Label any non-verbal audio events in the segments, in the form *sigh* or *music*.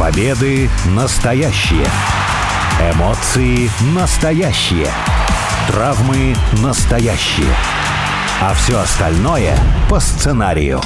Победы настоящие. Эмоции настоящие. Травмы настоящие. А все остальное по сценарию.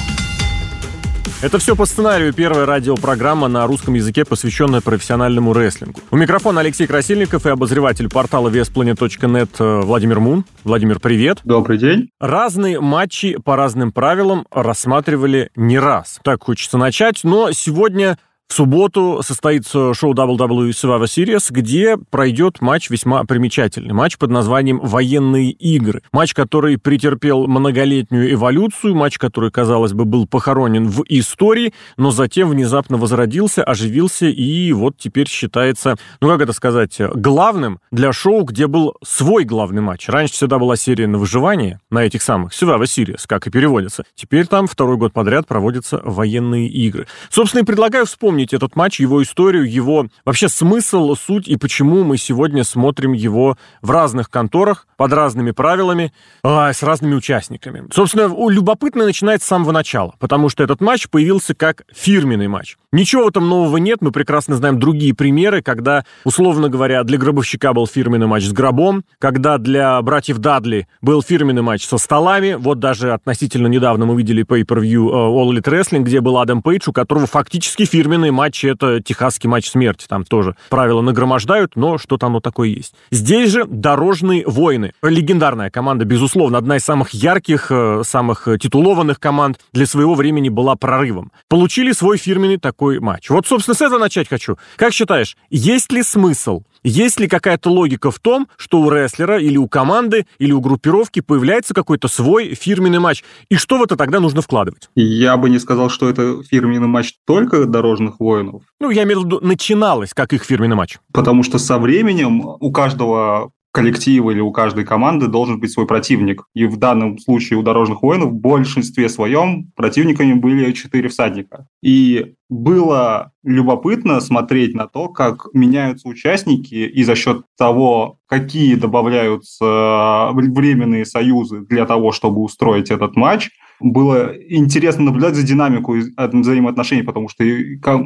Это все по сценарию. Первая радиопрограмма на русском языке, посвященная профессиональному рестлингу. У микрофона Алексей Красильников и обозреватель портала веспланет.нет э, Владимир Мун. Владимир, привет. Добрый день. Разные матчи по разным правилам рассматривали не раз. Так хочется начать, но сегодня в субботу состоится шоу WWE Survivor Series, где пройдет матч весьма примечательный. Матч под названием «Военные игры». Матч, который претерпел многолетнюю эволюцию, матч, который, казалось бы, был похоронен в истории, но затем внезапно возродился, оживился и вот теперь считается, ну как это сказать, главным для шоу, где был свой главный матч. Раньше всегда была серия на выживание, на этих самых Survivor Series, как и переводится. Теперь там второй год подряд проводятся военные игры. Собственно, и предлагаю вспомнить вспомнить этот матч, его историю, его вообще смысл, суть и почему мы сегодня смотрим его в разных конторах, под разными правилами, а, с разными участниками. Собственно, любопытно начинается с самого начала, потому что этот матч появился как фирменный матч. Ничего там нового нет, мы прекрасно знаем другие примеры, когда, условно говоря, для гробовщика был фирменный матч с гробом, когда для братьев Дадли был фирменный матч со столами, вот даже относительно недавно мы видели pay-per-view э, All Elite Wrestling, где был Адам Пейдж, у которого фактически фирменный Футбольные матчи — это техасский матч смерти. Там тоже правила нагромождают, но что-то оно такое есть. Здесь же «Дорожные войны». Легендарная команда, безусловно, одна из самых ярких, э, самых титулованных команд для своего времени была прорывом. Получили свой фирменный такой матч. Вот, собственно, с этого начать хочу. Как считаешь, есть ли смысл есть ли какая-то логика в том, что у рестлера или у команды, или у группировки появляется какой-то свой фирменный матч? И что в это тогда нужно вкладывать? Я бы не сказал, что это фирменный матч только дорожных воинов. Ну, я имею в виду, начиналось как их фирменный матч. Потому что со временем у каждого коллектива или у каждой команды должен быть свой противник. И в данном случае у дорожных воинов в большинстве своем противниками были четыре всадника. И было любопытно смотреть на то, как меняются участники, и за счет того, какие добавляются временные союзы для того, чтобы устроить этот матч – было интересно наблюдать за динамику взаимоотношений, потому что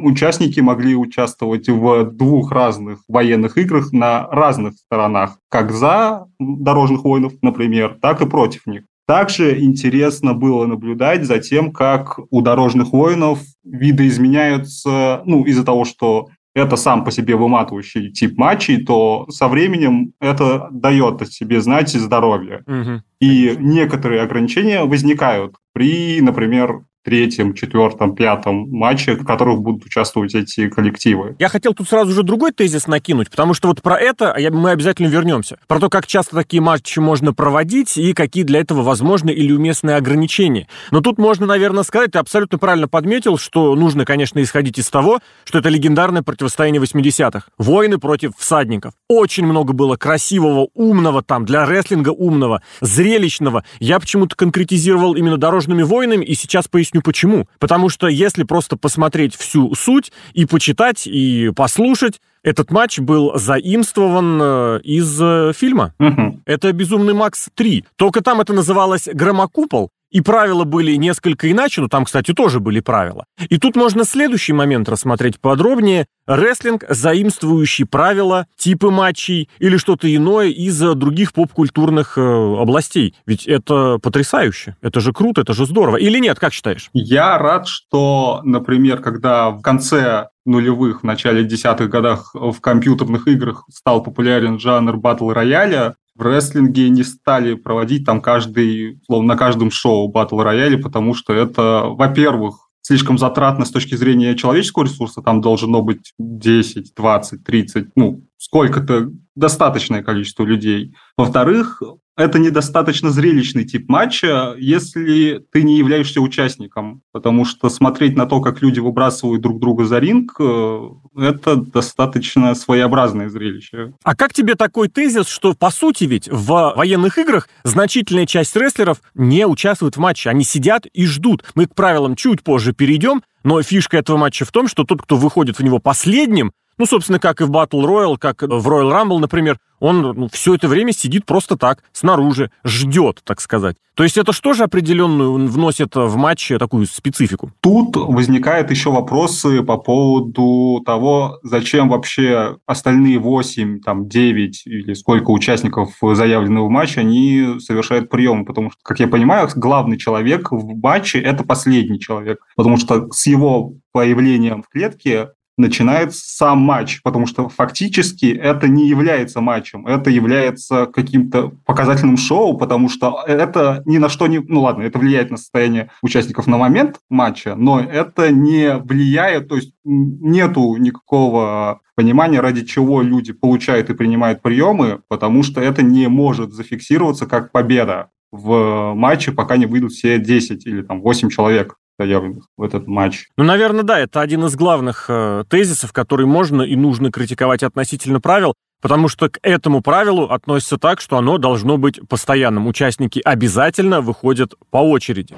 участники могли участвовать в двух разных военных играх на разных сторонах, как за дорожных воинов, например, так и против них. Также интересно было наблюдать за тем, как у дорожных воинов видоизменяются, ну, из-за того, что это сам по себе выматывающий тип матчей, то со временем это дает о себе знать и здоровье. Угу. И некоторые ограничения возникают при, например, третьем, четвертом, пятом матче, в которых будут участвовать эти коллективы. Я хотел тут сразу же другой тезис накинуть, потому что вот про это мы обязательно вернемся. Про то, как часто такие матчи можно проводить и какие для этого возможны или уместные ограничения. Но тут можно, наверное, сказать, ты абсолютно правильно подметил, что нужно, конечно, исходить из того, что это легендарное противостояние 80-х. Войны против всадников. Очень много было красивого, умного там, для рестлинга умного, зрелищного. Я почему-то конкретизировал именно дорожными войнами, и сейчас поясню объясню почему. Потому что если просто посмотреть всю суть и почитать, и послушать, этот матч был заимствован э, из э, фильма. Угу. Это «Безумный Макс 3». Только там это называлось «Громокупол», и правила были несколько иначе, но там, кстати, тоже были правила. И тут можно следующий момент рассмотреть подробнее. Рестлинг, заимствующий правила, типы матчей или что-то иное из других поп-культурных э, областей. Ведь это потрясающе. Это же круто, это же здорово. Или нет, как считаешь? Я рад, что, например, когда в конце нулевых, в начале десятых годах в компьютерных играх стал популярен жанр батл рояля, в рестлинге не стали проводить там каждый, словно на каждом шоу батл рояли, потому что это, во-первых, слишком затратно с точки зрения человеческого ресурса, там должно быть 10, 20, 30, ну, сколько-то достаточное количество людей. Во-вторых, это недостаточно зрелищный тип матча, если ты не являешься участником, потому что смотреть на то, как люди выбрасывают друг друга за ринг, э, это достаточно своеобразное зрелище. А как тебе такой тезис, что, по сути ведь, в военных играх значительная часть рестлеров не участвует в матче, они сидят и ждут. Мы к правилам чуть позже перейдем, но фишка этого матча в том, что тот, кто выходит в него последним, ну, собственно, как и в Battle Royale, как в Royal Rumble, например, он ну, все это время сидит просто так, снаружи, ждет, так сказать. То есть это что же определенную вносит в матч такую специфику? Тут возникают еще вопросы по поводу того, зачем вообще остальные 8, там, 9 или сколько участников заявлены в матче, они совершают приемы, потому что, как я понимаю, главный человек в матче – это последний человек, потому что с его появлением в клетке начинает сам матч, потому что фактически это не является матчем, это является каким-то показательным шоу, потому что это ни на что не... Ну ладно, это влияет на состояние участников на момент матча, но это не влияет, то есть нету никакого понимания, ради чего люди получают и принимают приемы, потому что это не может зафиксироваться как победа в матче, пока не выйдут все 10 или там 8 человек заявленных в этот матч. Ну, наверное, да, это один из главных э, тезисов, который можно и нужно критиковать относительно правил, потому что к этому правилу относится так, что оно должно быть постоянным. Участники обязательно выходят по очереди.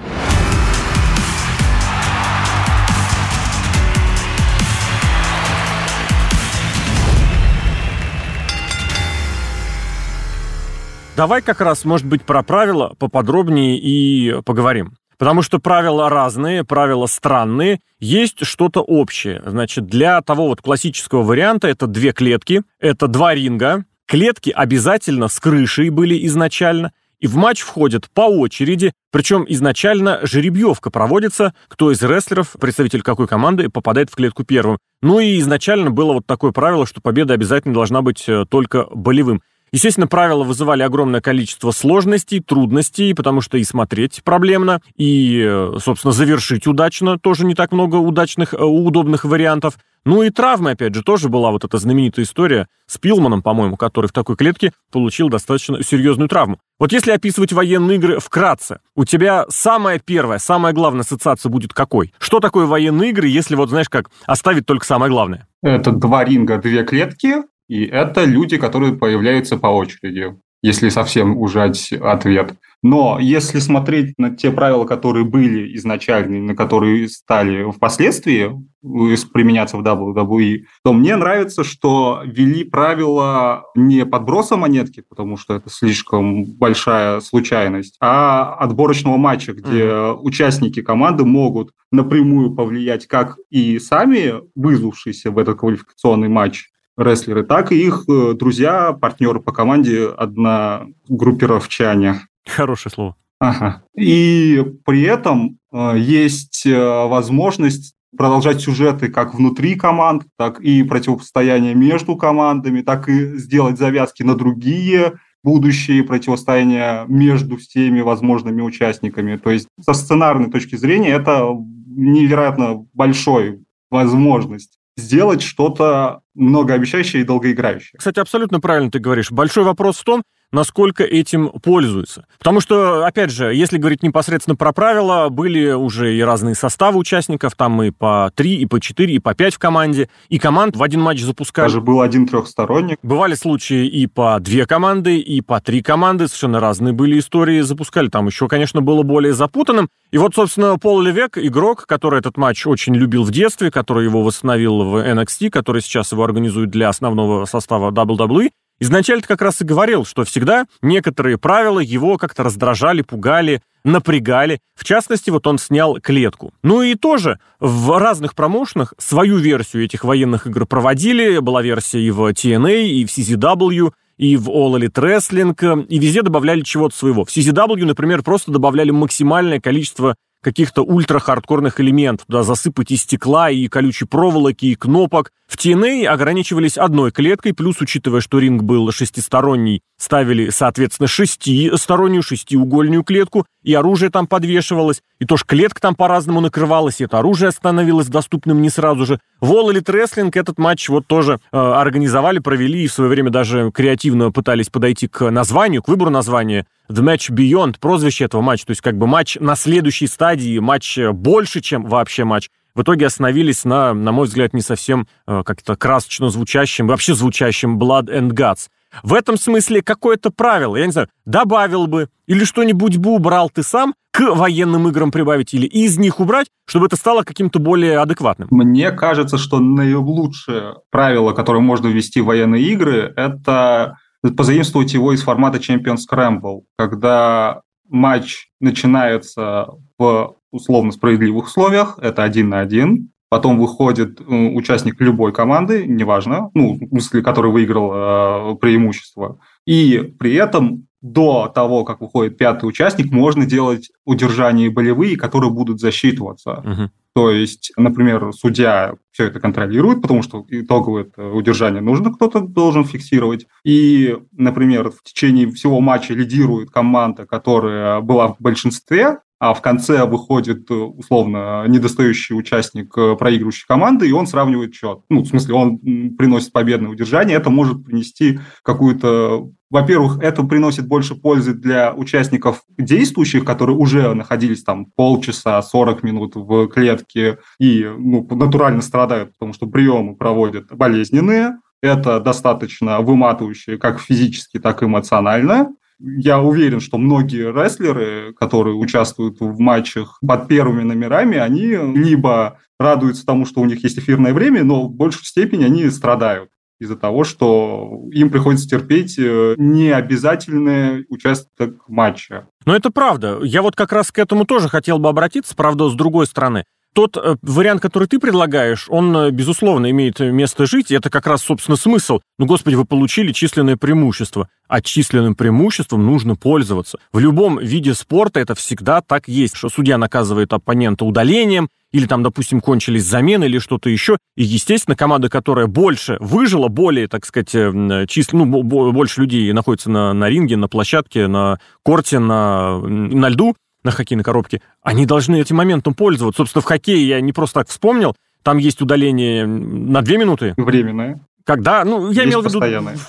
Давай как раз, может быть, про правила поподробнее и поговорим. Потому что правила разные, правила странные, есть что-то общее. Значит, для того вот классического варианта это две клетки, это два ринга, клетки обязательно с крышей были изначально, и в матч входят по очереди, причем изначально жеребьевка проводится, кто из рестлеров, представитель какой команды, попадает в клетку первым. Ну и изначально было вот такое правило, что победа обязательно должна быть э, только болевым. Естественно, правила вызывали огромное количество сложностей, трудностей, потому что и смотреть проблемно, и, собственно, завершить удачно, тоже не так много удачных, э, удобных вариантов. Ну и травмы, опять же, тоже была вот эта знаменитая история с Пилманом, по-моему, который в такой клетке получил достаточно серьезную травму. Вот если описывать военные игры вкратце, у тебя самая первая, самая главная ассоциация будет какой? Что такое военные игры, если вот, знаешь, как оставить только самое главное? Это два ринга, две клетки, и это люди, которые появляются по очереди, если совсем ужать ответ. Но если смотреть на те правила, которые были изначально, на которые стали впоследствии применяться в WWE, то мне нравится, что ввели правила не подброса монетки, потому что это слишком большая случайность, а отборочного матча, где mm-hmm. участники команды могут напрямую повлиять как и сами вызвавшиеся в этот квалификационный матч, рестлеры, так и их э, друзья, партнеры по команде, одногруппировчане. Хорошее слово. Ага. И при этом э, есть э, возможность продолжать сюжеты как внутри команд, так и противостояние между командами, так и сделать завязки на другие будущие противостояния между всеми возможными участниками. То есть со сценарной точки зрения это невероятно большой возможность сделать что-то многообещающее и долгоиграющее. Кстати, абсолютно правильно ты говоришь. Большой вопрос в том, насколько этим пользуются. Потому что, опять же, если говорить непосредственно про правила, были уже и разные составы участников, там и по 3, и по 4, и по 5 в команде, и команд в один матч запускали. Даже был один трехсторонник. Бывали случаи и по две команды, и по три команды, совершенно разные были истории, запускали. Там еще, конечно, было более запутанным. И вот, собственно, Пол Левек, игрок, который этот матч очень любил в детстве, который его восстановил в NXT, который сейчас его организует для основного состава WWE, Изначально как раз и говорил, что всегда некоторые правила его как-то раздражали, пугали, напрягали. В частности, вот он снял клетку. Ну и тоже в разных промоушенах свою версию этих военных игр проводили. Была версия и в TNA, и в CZW, и в All Elite Wrestling, и везде добавляли чего-то своего. В CZW, например, просто добавляли максимальное количество каких-то ультра-хардкорных элементов, туда засыпать и стекла, и колючей проволоки, и кнопок. В TNA ограничивались одной клеткой, плюс, учитывая, что ринг был шестисторонний, ставили, соответственно, шестистороннюю, шестиугольную клетку, и оружие там подвешивалось, и тоже клетка там по-разному накрывалась, и это оружие становилось доступным не сразу же. В All Elite Wrestling этот матч вот тоже э, организовали, провели, и в свое время даже креативно пытались подойти к названию, к выбору названия The Match Beyond, прозвище этого матча, то есть как бы матч на следующей стадии, матч больше, чем вообще матч. В итоге остановились на, на мой взгляд, не совсем э, как-то красочно звучащем, вообще звучащем Blood and Guts. В этом смысле какое-то правило, я не знаю, добавил бы или что-нибудь бы убрал ты сам, к военным играм прибавить или из них убрать, чтобы это стало каким-то более адекватным? Мне кажется, что наилучшее правило, которое можно ввести в военные игры, это позаимствовать его из формата Champions Scramble, когда матч начинается в условно справедливых условиях, это один на один, потом выходит э, участник любой команды, неважно, ну, в который выиграл э, преимущество, и при этом до того, как выходит пятый участник, можно делать удержания болевые, которые будут засчитываться. Угу. То есть, например, судья все это контролирует, потому что итоговое удержание нужно, кто-то должен фиксировать. И, например, в течение всего матча лидирует команда, которая была в большинстве, а в конце выходит, условно, недостающий участник проигрывающей команды, и он сравнивает счет. Ну, в смысле, он приносит победное удержание. Это может принести какую-то во-первых, это приносит больше пользы для участников действующих, которые уже находились там полчаса, 40 минут в клетке и ну, натурально страдают, потому что приемы проводят болезненные. Это достаточно выматывающее как физически, так и эмоционально. Я уверен, что многие рестлеры, которые участвуют в матчах под первыми номерами, они либо радуются тому, что у них есть эфирное время, но в большей степени они страдают из-за того, что им приходится терпеть э, необязательный участок матча. Но это правда. Я вот как раз к этому тоже хотел бы обратиться, правда, с другой стороны. Тот э, вариант, который ты предлагаешь, он, э, безусловно, имеет место жить, и это как раз, собственно, смысл. Ну, господи, вы получили численное преимущество. А численным преимуществом нужно пользоваться. В любом виде спорта это всегда так есть, что судья наказывает оппонента удалением, или там, допустим, кончились замены или что-то еще. И, естественно, команда, которая больше выжила, более, так сказать, э, численно, ну, больше людей находится на, на ринге, на площадке, на корте, на, на льду, на хоккейной коробке, они должны этим моментом пользоваться. Собственно, в хоккее я не просто так вспомнил, там есть удаление на две минуты. Временное. Когда, ну, я есть имел в виду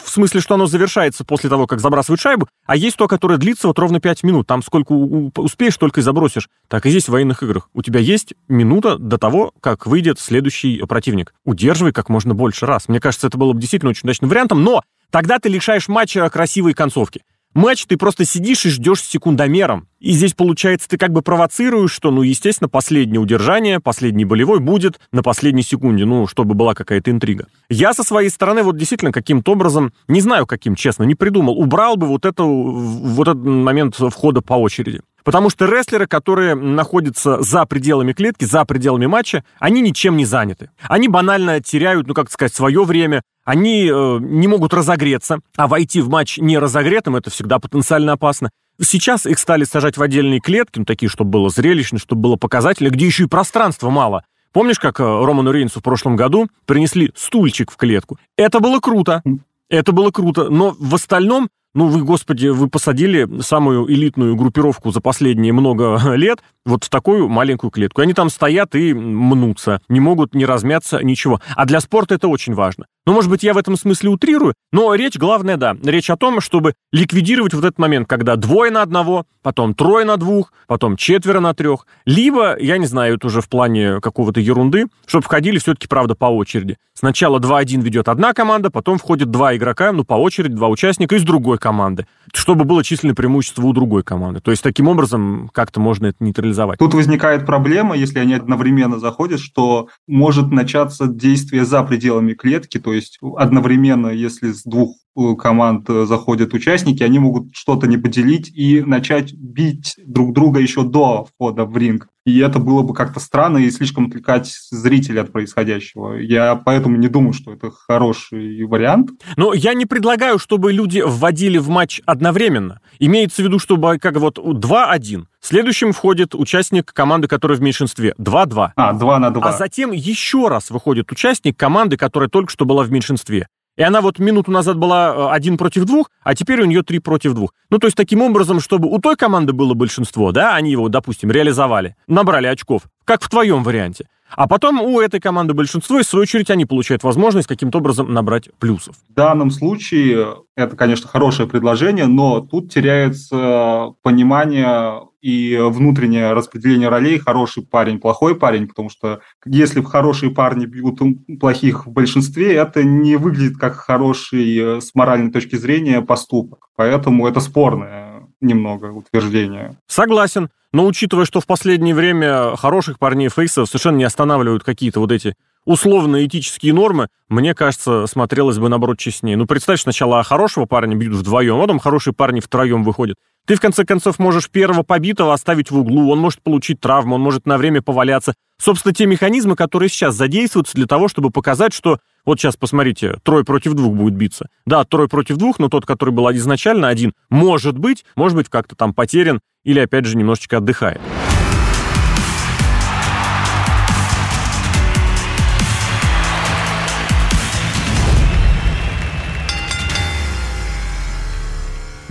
в смысле, что оно завершается после того, как забрасывают шайбу, а есть то, которое длится вот ровно 5 минут. Там сколько успеешь, только и забросишь. Так и здесь в военных играх. У тебя есть минута до того, как выйдет следующий противник. Удерживай как можно больше раз. Мне кажется, это было бы действительно очень удачным вариантом, но тогда ты лишаешь матча красивой концовки. Матч ты просто сидишь и ждешь секундомером. И здесь, получается, ты как бы провоцируешь, что, ну, естественно, последнее удержание, последний болевой будет на последней секунде, ну, чтобы была какая-то интрига. Я со своей стороны вот действительно каким-то образом, не знаю каким, честно, не придумал, убрал бы вот, эту, вот этот момент входа по очереди. Потому что рестлеры, которые находятся за пределами клетки, за пределами матча, они ничем не заняты. Они банально теряют, ну, как сказать, свое время, они э, не могут разогреться, а войти в матч не разогретым, это всегда потенциально опасно. Сейчас их стали сажать в отдельные клетки, ну, такие, чтобы было зрелищно, чтобы было показательно, где еще и пространства мало. Помнишь, как э, Роману Рейнсу в прошлом году принесли стульчик в клетку? Это было круто. Это было круто. Но в остальном ну, вы, господи, вы посадили самую элитную группировку за последние много *laughs* лет вот в такую маленькую клетку. Они там стоят и мнутся, не могут не размяться, ничего. А для спорта это очень важно. Ну, может быть, я в этом смысле утрирую, но речь, главная, да, речь о том, чтобы ликвидировать вот этот момент, когда двое на одного, потом трое на двух, потом четверо на трех. Либо, я не знаю, это уже в плане какого-то ерунды, чтобы входили все-таки, правда, по очереди. Сначала 2-1 ведет одна команда, потом входит два игрока, ну, по очереди, два участника из другой команды, чтобы было численное преимущество у другой команды. То есть, таким образом, как-то можно это нейтрализовать. Тут возникает проблема, если они одновременно заходят, что может начаться действие за пределами клетки, то есть одновременно, если с двух э, команд э, заходят участники, они могут что-то не поделить и начать бить друг друга еще до входа в ринг. И это было бы как-то странно и слишком отвлекать зрителя от происходящего. Я поэтому не думаю, что это хороший вариант. Но я не предлагаю, чтобы люди вводили в матч одновременно. Имеется в виду, чтобы как вот 2-1. Следующим входит участник команды, которая в меньшинстве. 2-2. А, 2 на 2. А затем еще раз выходит участник команды, которая только что была в меньшинстве. И она вот минуту назад была э, один против двух, а теперь у нее три против двух. Ну, то есть таким образом, чтобы у той команды было большинство, да, они его, допустим, реализовали, набрали очков, как в твоем варианте. А потом у этой команды большинство, и в свою очередь они получают возможность каким-то образом набрать плюсов. В данном случае это, конечно, хорошее предложение, но тут теряется понимание и внутреннее распределение ролей хороший парень, плохой парень, потому что если хорошие парни бьют плохих в большинстве, это не выглядит как хороший с моральной точки зрения поступок. Поэтому это спорное немного утверждение. Согласен. Но учитывая, что в последнее время хороших парней фейсов совершенно не останавливают какие-то вот эти условно этические нормы, мне кажется, смотрелось бы, наоборот, честнее. Ну, представь, сначала хорошего парня бьют вдвоем, а потом хорошие парни втроем выходят. Ты, в конце концов, можешь первого побитого оставить в углу, он может получить травму, он может на время поваляться. Собственно, те механизмы, которые сейчас задействуются для того, чтобы показать, что вот сейчас, посмотрите, трое против двух будет биться. Да, трое против двух, но тот, который был изначально один, может быть, может быть, как-то там потерян или, опять же, немножечко отдыхает.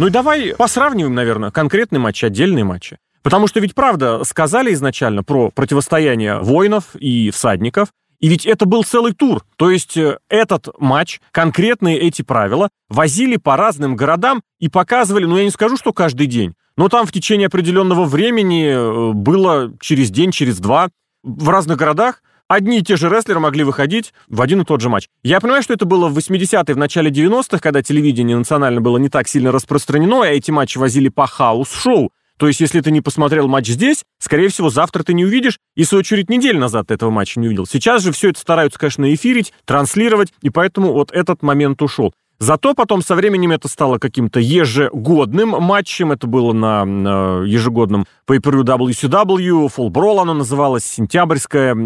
Ну и давай посравниваем, наверное, конкретный матч, отдельные матчи. Потому что ведь, правда, сказали изначально про противостояние воинов и всадников, и ведь это был целый тур. То есть э, этот матч, конкретные эти правила, возили по разным городам и показывали, ну я не скажу, что каждый день, но там в течение определенного времени э, было через день, через два в разных городах одни и те же рестлеры могли выходить в один и тот же матч. Я понимаю, что это было в 80-е, в начале 90-х, когда телевидение национально было не так сильно распространено, а эти матчи возили по хаус-шоу. То есть, если ты не посмотрел матч здесь, скорее всего, завтра ты не увидишь, и, в свою очередь, неделю назад ты этого матча не увидел. Сейчас же все это стараются, конечно, эфирить, транслировать, и поэтому вот этот момент ушел. Зато потом со временем это стало каким-то ежегодным матчем. Это было на, ежегодном pay-per-view WCW, Fall Brawl оно называлось, сентябрьское.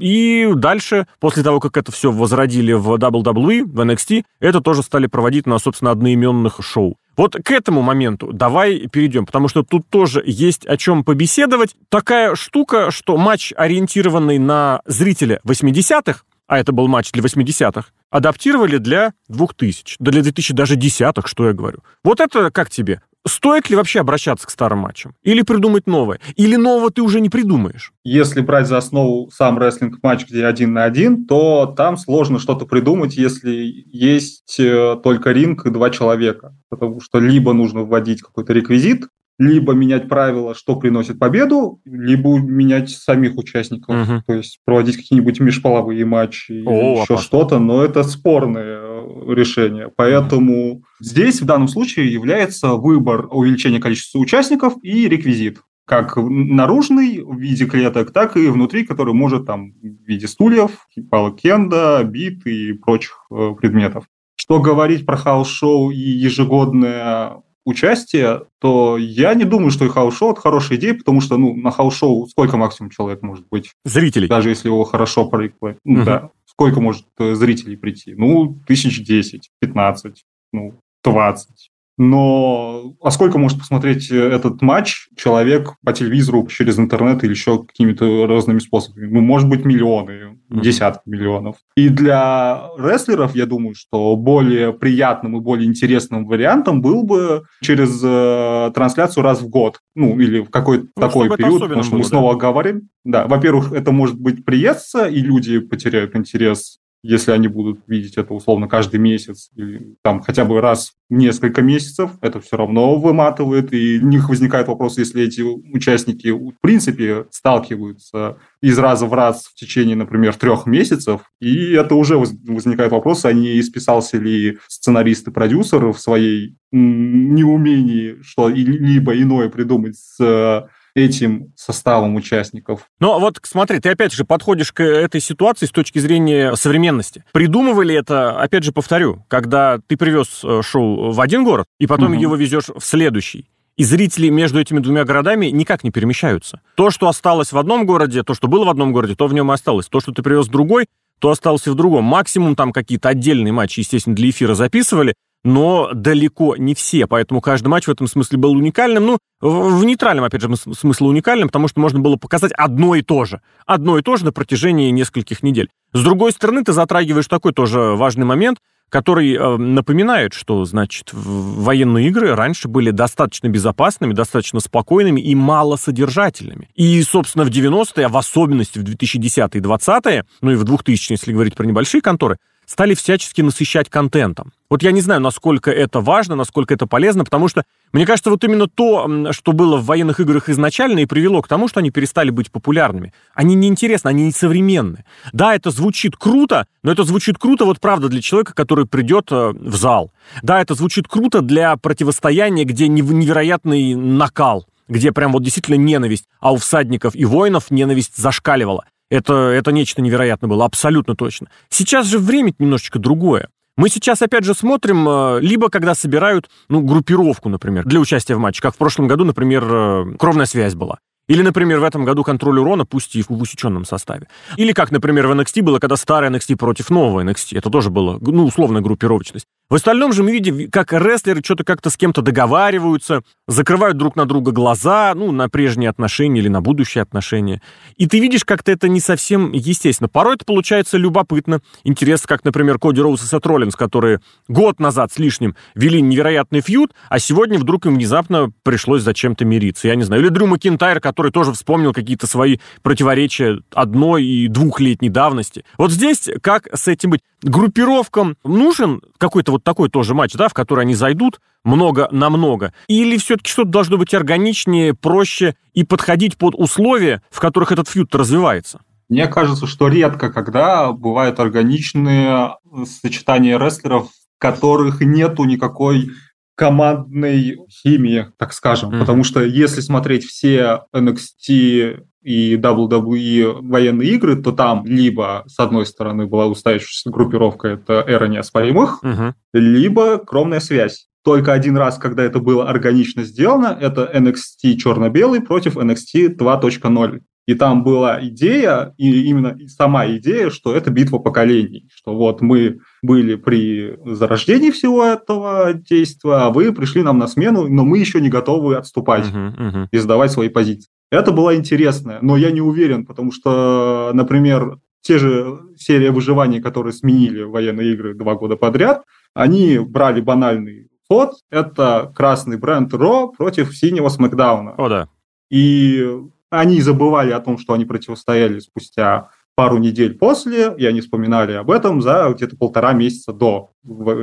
И дальше, после того, как это все возродили в WWE, в NXT, это тоже стали проводить на, собственно, одноименных шоу. Вот к этому моменту давай перейдем, потому что тут тоже есть о чем побеседовать. Такая штука, что матч, ориентированный на зрителя 80-х, а это был матч для 80-х, адаптировали для 2000, для 2000 даже десятых, что я говорю. Вот это как тебе? Стоит ли вообще обращаться к старым матчам? Или придумать новое? Или нового ты уже не придумаешь? Если брать за основу сам рестлинг-матч, где один на один, то там сложно что-то придумать, если есть э, только ринг и два человека. Потому что либо нужно вводить какой-то реквизит, либо менять правила, что приносит победу, либо менять самих участников, угу. то есть проводить какие-нибудь межполовые матчи О, или еще что-то, но это спорное э, решение. Поэтому угу. здесь в данном случае является выбор увеличения количества участников и реквизит как наружный в виде клеток, так и внутри, который может там в виде стульев, палок кендо, бит и прочих э, предметов. Что говорить про хаус-шоу и ежегодное участие, то я не думаю, что и хаус-шоу – это хорошая идея, потому что ну, на хаус-шоу сколько максимум человек может быть? Зрителей. Даже если его хорошо проекли. Ну, угу. да. Сколько может э, зрителей прийти? Ну, тысяч десять, пятнадцать, ну, двадцать. Но а сколько может посмотреть э, этот матч человек по телевизору, через интернет или еще какими-то разными способами? Ну, может быть, миллионы, десятки миллионов. И для рестлеров, я думаю, что более приятным и более интересным вариантом был бы через э, трансляцию раз в год. Ну, или в какой-то ну, такой период, потому что было, мы да. снова говорим. Да, во-первых, это может быть приестся, и люди потеряют интерес если они будут видеть это условно каждый месяц или там хотя бы раз в несколько месяцев, это все равно выматывает, и у них возникает вопрос, если эти участники в принципе сталкиваются из раза в раз в течение, например, трех месяцев, и это уже возникает вопрос, а не исписался ли сценарист и продюсер в своей неумении что-либо иное придумать с этим составом участников. Но вот смотри, ты опять же подходишь к этой ситуации с точки зрения современности. Придумывали это, опять же повторю, когда ты привез э, шоу в один город, и потом угу. его везешь в следующий. И зрители между этими двумя городами никак не перемещаются. То, что осталось в одном городе, то, что было в одном городе, то в нем и осталось. То, что ты привез в другой, то осталось и в другом. Максимум там какие-то отдельные матчи, естественно, для эфира записывали, но далеко не все, поэтому каждый матч в этом смысле был уникальным. Ну, в нейтральном, опять же, смысле уникальным, потому что можно было показать одно и то же. Одно и то же на протяжении нескольких недель. С другой стороны, ты затрагиваешь такой тоже важный момент, который э, напоминает, что, значит, военные игры раньше были достаточно безопасными, достаточно спокойными и малосодержательными. И, собственно, в 90-е, а в особенности в 2010-е и 20-е, ну и в 2000-е, если говорить про небольшие конторы, стали всячески насыщать контентом. Вот я не знаю, насколько это важно, насколько это полезно, потому что, мне кажется, вот именно то, что было в военных играх изначально, и привело к тому, что они перестали быть популярными. Они неинтересны, они не современны. Да, это звучит круто, но это звучит круто, вот правда, для человека, который придет э, в зал. Да, это звучит круто для противостояния, где невероятный накал, где прям вот действительно ненависть, а у всадников и воинов ненависть зашкаливала. Это, это нечто невероятное было, абсолютно точно. Сейчас же время немножечко другое. Мы сейчас, опять же, смотрим, э, либо когда собирают, ну, группировку, например, для участия в матче, как в прошлом году, например, э, кровная связь была. Или, например, в этом году контроль урона, пусть и в усеченном составе. Или как, например, в NXT было, когда старый NXT против нового NXT. Это тоже было, ну, условная группировочность. В остальном же мы видим, как рестлеры что-то как-то с кем-то договариваются, закрывают друг на друга глаза, ну, на прежние отношения или на будущие отношения. И ты видишь, как-то это не совсем естественно. Порой это получается любопытно. Интересно, как, например, Коди Роуз и Сет Роллинс, которые год назад с лишним вели невероятный фьюд, а сегодня вдруг им внезапно пришлось зачем-то мириться. Я не знаю. Или Дрю Макинтайр, который тоже вспомнил какие-то свои противоречия одной и двухлетней давности. Вот здесь как с этим быть? Группировкам нужен какой-то вот такой тоже матч, да, в который они зайдут много на много? Или все-таки что-то должно быть органичнее, проще и подходить под условия, в которых этот фьюд развивается? Мне кажется, что редко когда бывают органичные сочетания рестлеров, в которых нету никакой командной химии, так скажем. Mm-hmm. Потому что если смотреть все NXT и WWE военные игры, то там либо, с одной стороны, была устоявшаяся группировка, это эра неоспоримых, uh-huh. либо кровная связь. Только один раз, когда это было органично сделано, это NXT черно-белый против NXT 2.0. И там была идея, и именно сама идея, что это битва поколений, что вот мы были при зарождении всего этого действия, а вы пришли нам на смену, но мы еще не готовы отступать uh-huh, uh-huh. и сдавать свои позиции. Это было интересно, но я не уверен, потому что, например, те же серии выживания, которые сменили военные игры два года подряд, они брали банальный ход. Это красный бренд Ро против синего Смакдауна. О, да. И они забывали о том, что они противостояли спустя пару недель после, и они вспоминали об этом за где-то полтора месяца до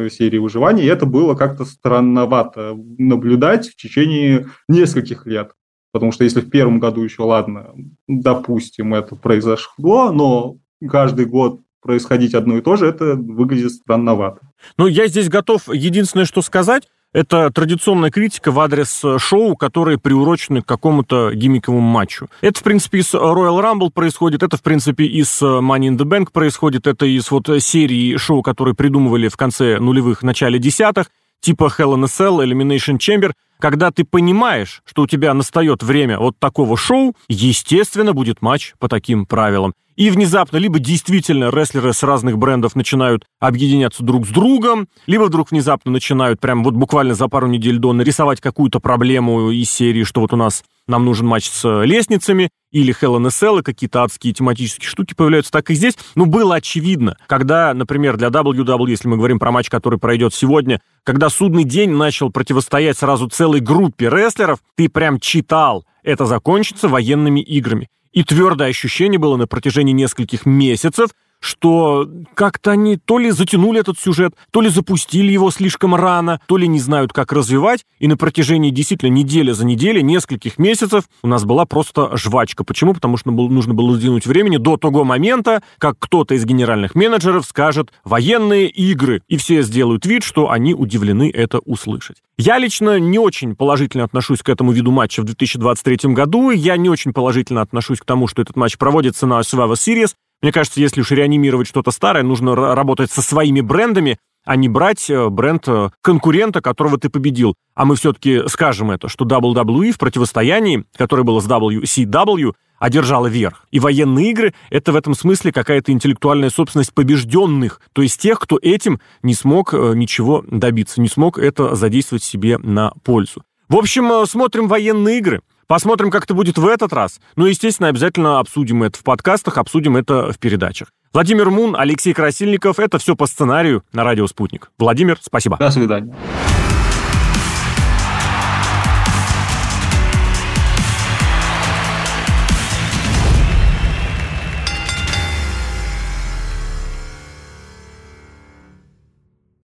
серии выживания, и это было как-то странновато наблюдать в течение нескольких лет. Потому что если в первом году еще, ладно, допустим, это произошло, но каждый год происходить одно и то же, это выглядит странновато. Ну, я здесь готов единственное, что сказать, это традиционная критика в адрес шоу, которые приурочены к какому-то гиммиковому матчу. Это, в принципе, из Royal Rumble происходит, это, в принципе, из Money in the Bank происходит, это из вот серии шоу, которые придумывали в конце нулевых, начале десятых, типа Hell in a Cell, Elimination Chamber, когда ты понимаешь, что у тебя настает время вот такого шоу, естественно, будет матч по таким правилам. И внезапно либо действительно рестлеры с разных брендов начинают объединяться друг с другом, либо вдруг внезапно начинают прям вот буквально за пару недель до нарисовать какую-то проблему из серии, что вот у нас нам нужен матч с лестницами, или Hell in a и какие-то адские тематические штуки появляются, так и здесь. Ну, было очевидно, когда, например, для WWE, если мы говорим про матч, который пройдет сегодня, когда судный день начал противостоять сразу целой группе рестлеров, ты прям читал, это закончится военными играми. И твердое ощущение было на протяжении нескольких месяцев, что как-то они то ли затянули этот сюжет, то ли запустили его слишком рано, то ли не знают, как развивать, и на протяжении действительно недели за неделей, нескольких месяцев у нас была просто жвачка. Почему? Потому что нужно было сдвинуть времени до того момента, как кто-то из генеральных менеджеров скажет «военные игры», и все сделают вид, что они удивлены это услышать. Я лично не очень положительно отношусь к этому виду матча в 2023 году, я не очень положительно отношусь к тому, что этот матч проводится на Survivor Series, мне кажется, если уж реанимировать что-то старое, нужно работать со своими брендами, а не брать э, бренд э, конкурента, которого ты победил. А мы все-таки скажем это, что WWE в противостоянии, которое было с WCW, одержала верх. И военные игры — это в этом смысле какая-то интеллектуальная собственность побежденных, то есть тех, кто этим не смог э, ничего добиться, не смог это задействовать себе на пользу. В общем, смотрим военные игры. Посмотрим, как это будет в этот раз. Ну, естественно, обязательно обсудим это в подкастах, обсудим это в передачах. Владимир Мун, Алексей Красильников. Это все по сценарию на радио «Спутник». Владимир, спасибо. До свидания.